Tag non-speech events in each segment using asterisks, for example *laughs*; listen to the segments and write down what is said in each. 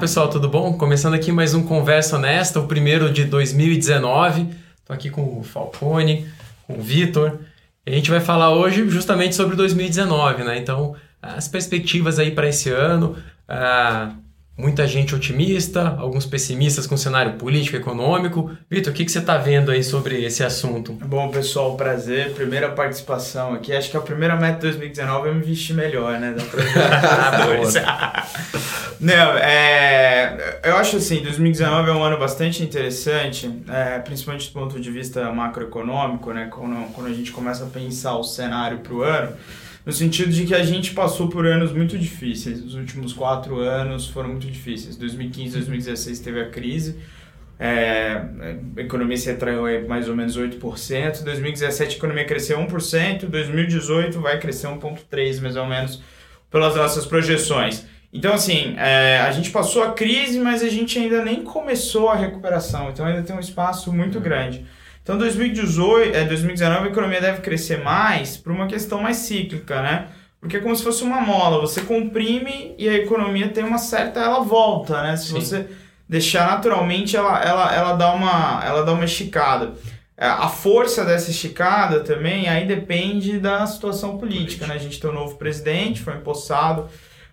pessoal, tudo bom? Começando aqui mais um Conversa Honesta, o primeiro de 2019. Estou aqui com o Falcone, com o Vitor. A gente vai falar hoje justamente sobre 2019, né? Então, as perspectivas aí para esse ano, uh, muita gente otimista, alguns pessimistas com o cenário político e econômico. Vitor, o que, que você está vendo aí sobre esse assunto? Bom, pessoal, prazer. Primeira participação aqui. Acho que a primeira meta de 2019 é me vestir melhor, né? Dá pra *laughs* Não, é, eu acho assim, 2019 é um ano bastante interessante, é, principalmente do ponto de vista macroeconômico, né? Quando, quando a gente começa a pensar o cenário para o ano no sentido de que a gente passou por anos muito difíceis. Os últimos quatro anos foram muito difíceis. 2015, 2016 teve a crise, é, a economia se retraiu mais ou menos 8%, 2017 a economia cresceu 1%, 2018 vai crescer 1,3% mais ou menos pelas nossas projeções. Então, assim, é, a gente passou a crise, mas a gente ainda nem começou a recuperação, então ainda tem um espaço muito uhum. grande. Então, 2018, é, 2019 a economia deve crescer mais por uma questão mais cíclica, né? Porque é como se fosse uma mola, você comprime e a economia tem uma certa, ela volta, né? Se Sim. você deixar naturalmente, ela, ela, ela, dá uma, ela dá uma esticada. É, a força dessa esticada também aí depende da situação política, né? A gente tem um novo presidente, foi empossado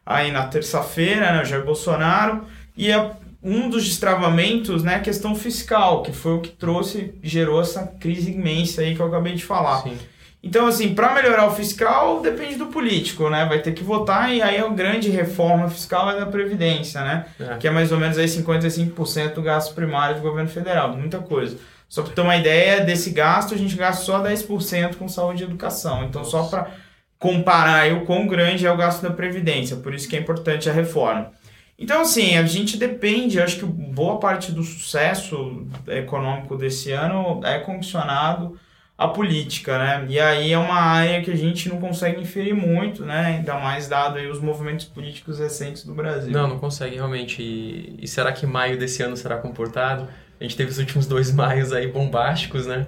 aí na terça-feira, né? O Jair Bolsonaro, e a um dos destravamentos né, é a questão fiscal, que foi o que trouxe, gerou essa crise imensa aí que eu acabei de falar. Sim. Então, assim, para melhorar o fiscal, depende do político, né? Vai ter que votar e aí a grande reforma fiscal é da Previdência, né? É. Que é mais ou menos aí 55% do gasto primário do governo federal, muita coisa. Só para ter uma ideia desse gasto, a gente gasta só 10% com saúde e educação. Então, Nossa. só para comparar aí o quão grande é o gasto da Previdência, por isso que é importante a reforma. Então, assim, a gente depende, acho que boa parte do sucesso econômico desse ano é condicionado à política, né? E aí é uma área que a gente não consegue inferir muito, né? Ainda mais dado aí os movimentos políticos recentes do Brasil. Não, não consegue realmente. E, e será que maio desse ano será comportado? A gente teve os últimos dois *laughs* maios aí bombásticos, né?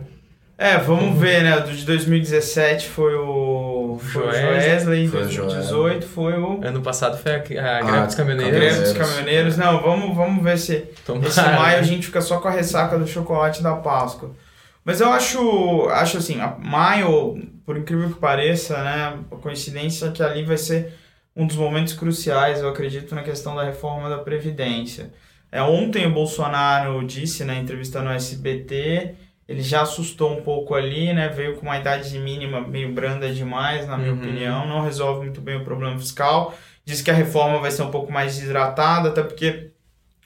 É, vamos ver, né? Do de 2017 foi o, foi o Joesley, 2018 foi o... Ano passado foi a, a greve ah, dos caminhoneiros. A greve dos caminhoneiros. Não, vamos, vamos ver se Tomara. esse maio a gente fica só com a ressaca do chocolate da Páscoa. Mas eu acho, acho assim, maio, por incrível que pareça, né? A coincidência é que ali vai ser um dos momentos cruciais, eu acredito, na questão da reforma da Previdência. É, ontem o Bolsonaro disse na entrevista no SBT ele já assustou um pouco ali, né? Veio com uma idade mínima meio branda demais, na minha uhum. opinião. Não resolve muito bem o problema fiscal. Diz que a reforma vai ser um pouco mais desidratada, até porque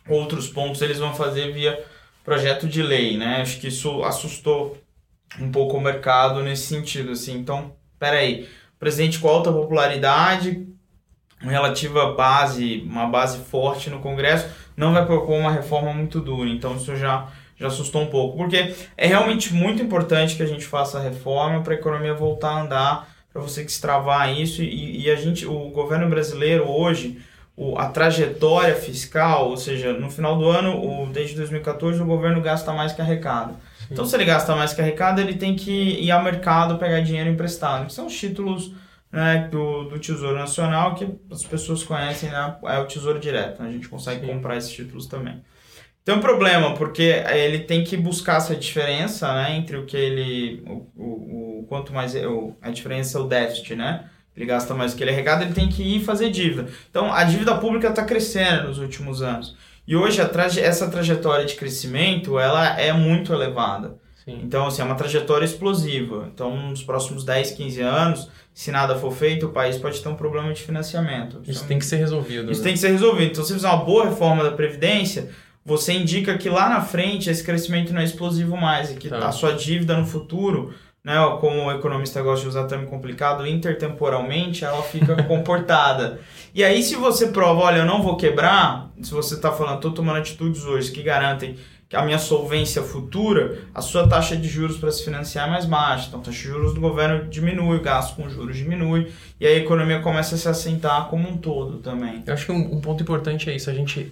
outros pontos eles vão fazer via projeto de lei, né? Acho que isso assustou um pouco o mercado nesse sentido, assim. Então, peraí, presidente com alta popularidade, relativa base, uma base forte no Congresso, não vai propor uma reforma muito dura. Então, isso já já assustou um pouco, porque é realmente muito importante que a gente faça a reforma para a economia voltar a andar, para você destravar isso e, e, a gente, o governo brasileiro hoje, o, a trajetória fiscal, ou seja, no final do ano, o, desde 2014, o governo gasta mais que arrecada. Sim. Então, se ele gasta mais que arrecada, ele tem que ir ao mercado pegar dinheiro emprestado, que são os títulos né, do, do Tesouro Nacional, que as pessoas conhecem, né, é o Tesouro Direto. Né, a gente consegue Sim. comprar esses títulos também. Tem um problema, porque ele tem que buscar essa diferença, né, entre o que ele, o, o, o quanto mais, o, a diferença é o déficit, né, ele gasta mais do que ele arrecada, ele tem que ir fazer dívida. Então, a dívida pública está crescendo nos últimos anos. E hoje, traje essa trajetória de crescimento, ela é muito elevada. Sim. Então, assim, é uma trajetória explosiva. Então, nos próximos 10, 15 anos, se nada for feito, o país pode ter um problema de financiamento. Isso então, tem que ser resolvido. Isso né? tem que ser resolvido. Então, se fizer uma boa reforma da Previdência, você indica que lá na frente esse crescimento não é explosivo mais e que tá. a sua dívida no futuro, né, como o economista gosta de usar termo complicado, intertemporalmente, ela fica *laughs* comportada. E aí se você prova, olha, eu não vou quebrar, se você está falando, estou tomando atitudes hoje que garantem que a minha solvência futura, a sua taxa de juros para se financiar é mais baixa. Então, a taxa de juros do governo diminui, o gasto com juros diminui, e aí a economia começa a se assentar como um todo também. Eu acho que um, um ponto importante é isso, a gente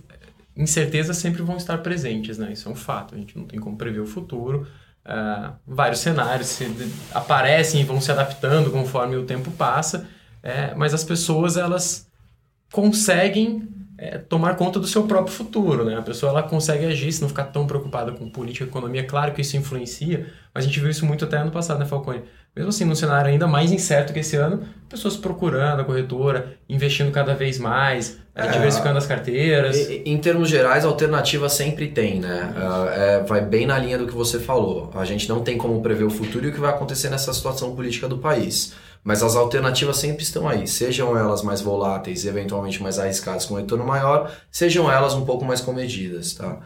incertezas sempre vão estar presentes, né? Isso é um fato, a gente não tem como prever o futuro. Uh, vários cenários se, aparecem e vão se adaptando conforme o tempo passa, é, mas as pessoas elas conseguem é, tomar conta do seu próprio futuro, né? A pessoa ela consegue agir se não ficar tão preocupada com política e economia. Claro que isso influencia, mas a gente viu isso muito até ano passado, né, Falcone? Mesmo assim, num cenário ainda mais incerto que esse ano, pessoas procurando a corretora, investindo cada vez mais, é, diversificando as carteiras. Em, termos gerais, alternativa sempre tem, né? É, vai bem na linha do que você falou. A gente não tem como prever o futuro e o que vai acontecer nessa situação política do país. Mas as alternativas sempre estão aí, sejam elas mais voláteis e eventualmente mais arriscadas com retorno maior, sejam elas um pouco mais comedidas, tá?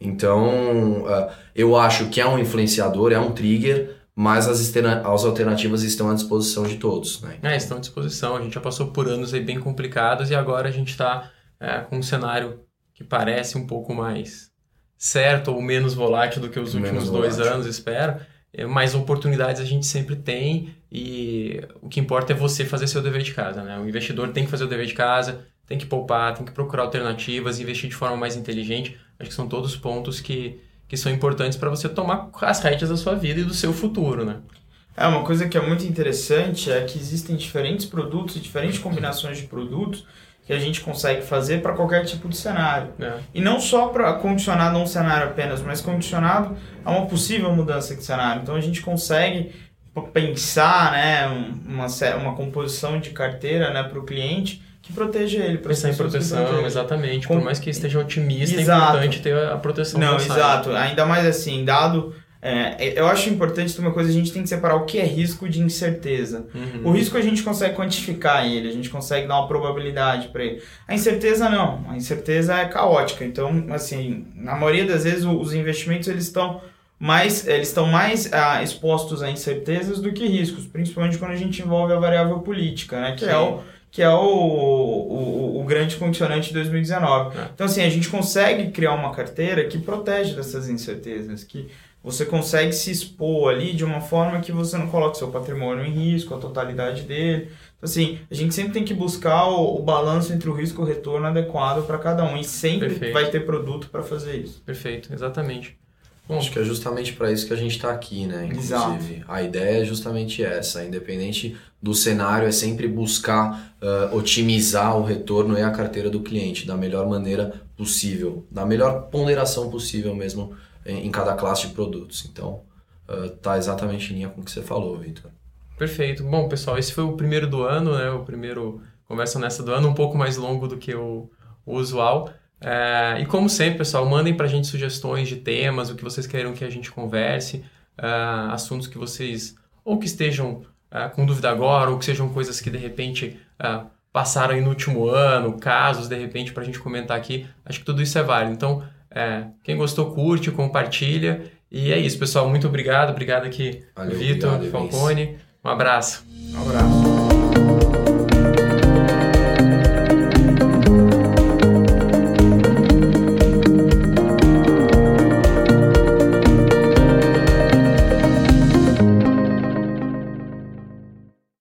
Então, uh, eu acho que é um influenciador, é um trigger, mas as, as alternativas estão à disposição de todos. Né? É, estão à disposição. A gente já passou por anos aí bem complicados e agora a gente está é, com um cenário que parece um pouco mais certo ou menos volátil do que os últimos dois anos, espero. É, mais oportunidades a gente sempre tem e o que importa é você fazer seu dever de casa, né? O investidor tem que fazer o dever de casa, tem que poupar, tem que procurar alternativas, investir de forma mais inteligente. Acho que são todos pontos que, que são importantes para você tomar as rédeas da sua vida e do seu futuro, né? É, uma coisa que é muito interessante é que existem diferentes produtos e diferentes combinações de produtos que a gente consegue fazer para qualquer tipo de cenário. É. E não só para condicionado a um cenário apenas, mas condicionado a uma possível mudança de cenário. Então a gente consegue pensar né, uma, uma composição de carteira né, para o cliente que proteja ele. Pensar em proteção, exatamente. Com... Por mais que esteja otimista, é exato. é importante ter a proteção. Não, exato. Ainda mais assim, dado é, eu acho importante uma coisa, a gente tem que separar o que é risco de incerteza. Uhum. O risco a gente consegue quantificar ele, a gente consegue dar uma probabilidade para ele. A incerteza não, a incerteza é caótica. Então, assim, na maioria das vezes os investimentos eles estão mais, eles estão mais ah, expostos a incertezas do que riscos, principalmente quando a gente envolve a variável política, né? Que é Sim. é o que é o, o, o, grande condicionante de 2019. É. Então, assim, a gente consegue criar uma carteira que protege dessas incertezas, que você consegue se expor ali de uma forma que você não coloque seu patrimônio em risco, a totalidade dele. Então, assim, a gente sempre tem que buscar o, o balanço entre o risco e o retorno adequado para cada um. E sempre Perfeito. vai ter produto para fazer isso. Perfeito, exatamente. Bom, Acho que é justamente para isso que a gente está aqui, né? Inclusive, Exato. a ideia é justamente essa. Independente do cenário, é sempre buscar uh, otimizar o retorno e a carteira do cliente da melhor maneira possível, da melhor ponderação possível mesmo em, cada classe de produtos. Então, está uh, exatamente em linha com o que você falou, Victor. Perfeito. Bom, pessoal, esse foi o primeiro do ano, né? O primeiro Conversa Nessa do ano, um pouco mais longo do que o, o usual. É, e como sempre, pessoal, mandem para a gente sugestões de temas, o que vocês queiram que a gente converse, é, assuntos que vocês ou que estejam é, com dúvida agora, ou que sejam coisas que de repente passaram aí no último ano, casos de repente para a gente comentar aqui. Acho que tudo isso é válido. Então, quem gostou, curte, compartilha. E é isso, pessoal. Muito obrigado. Obrigado aqui, Vitor, Falcone. Um abraço. Um abraço.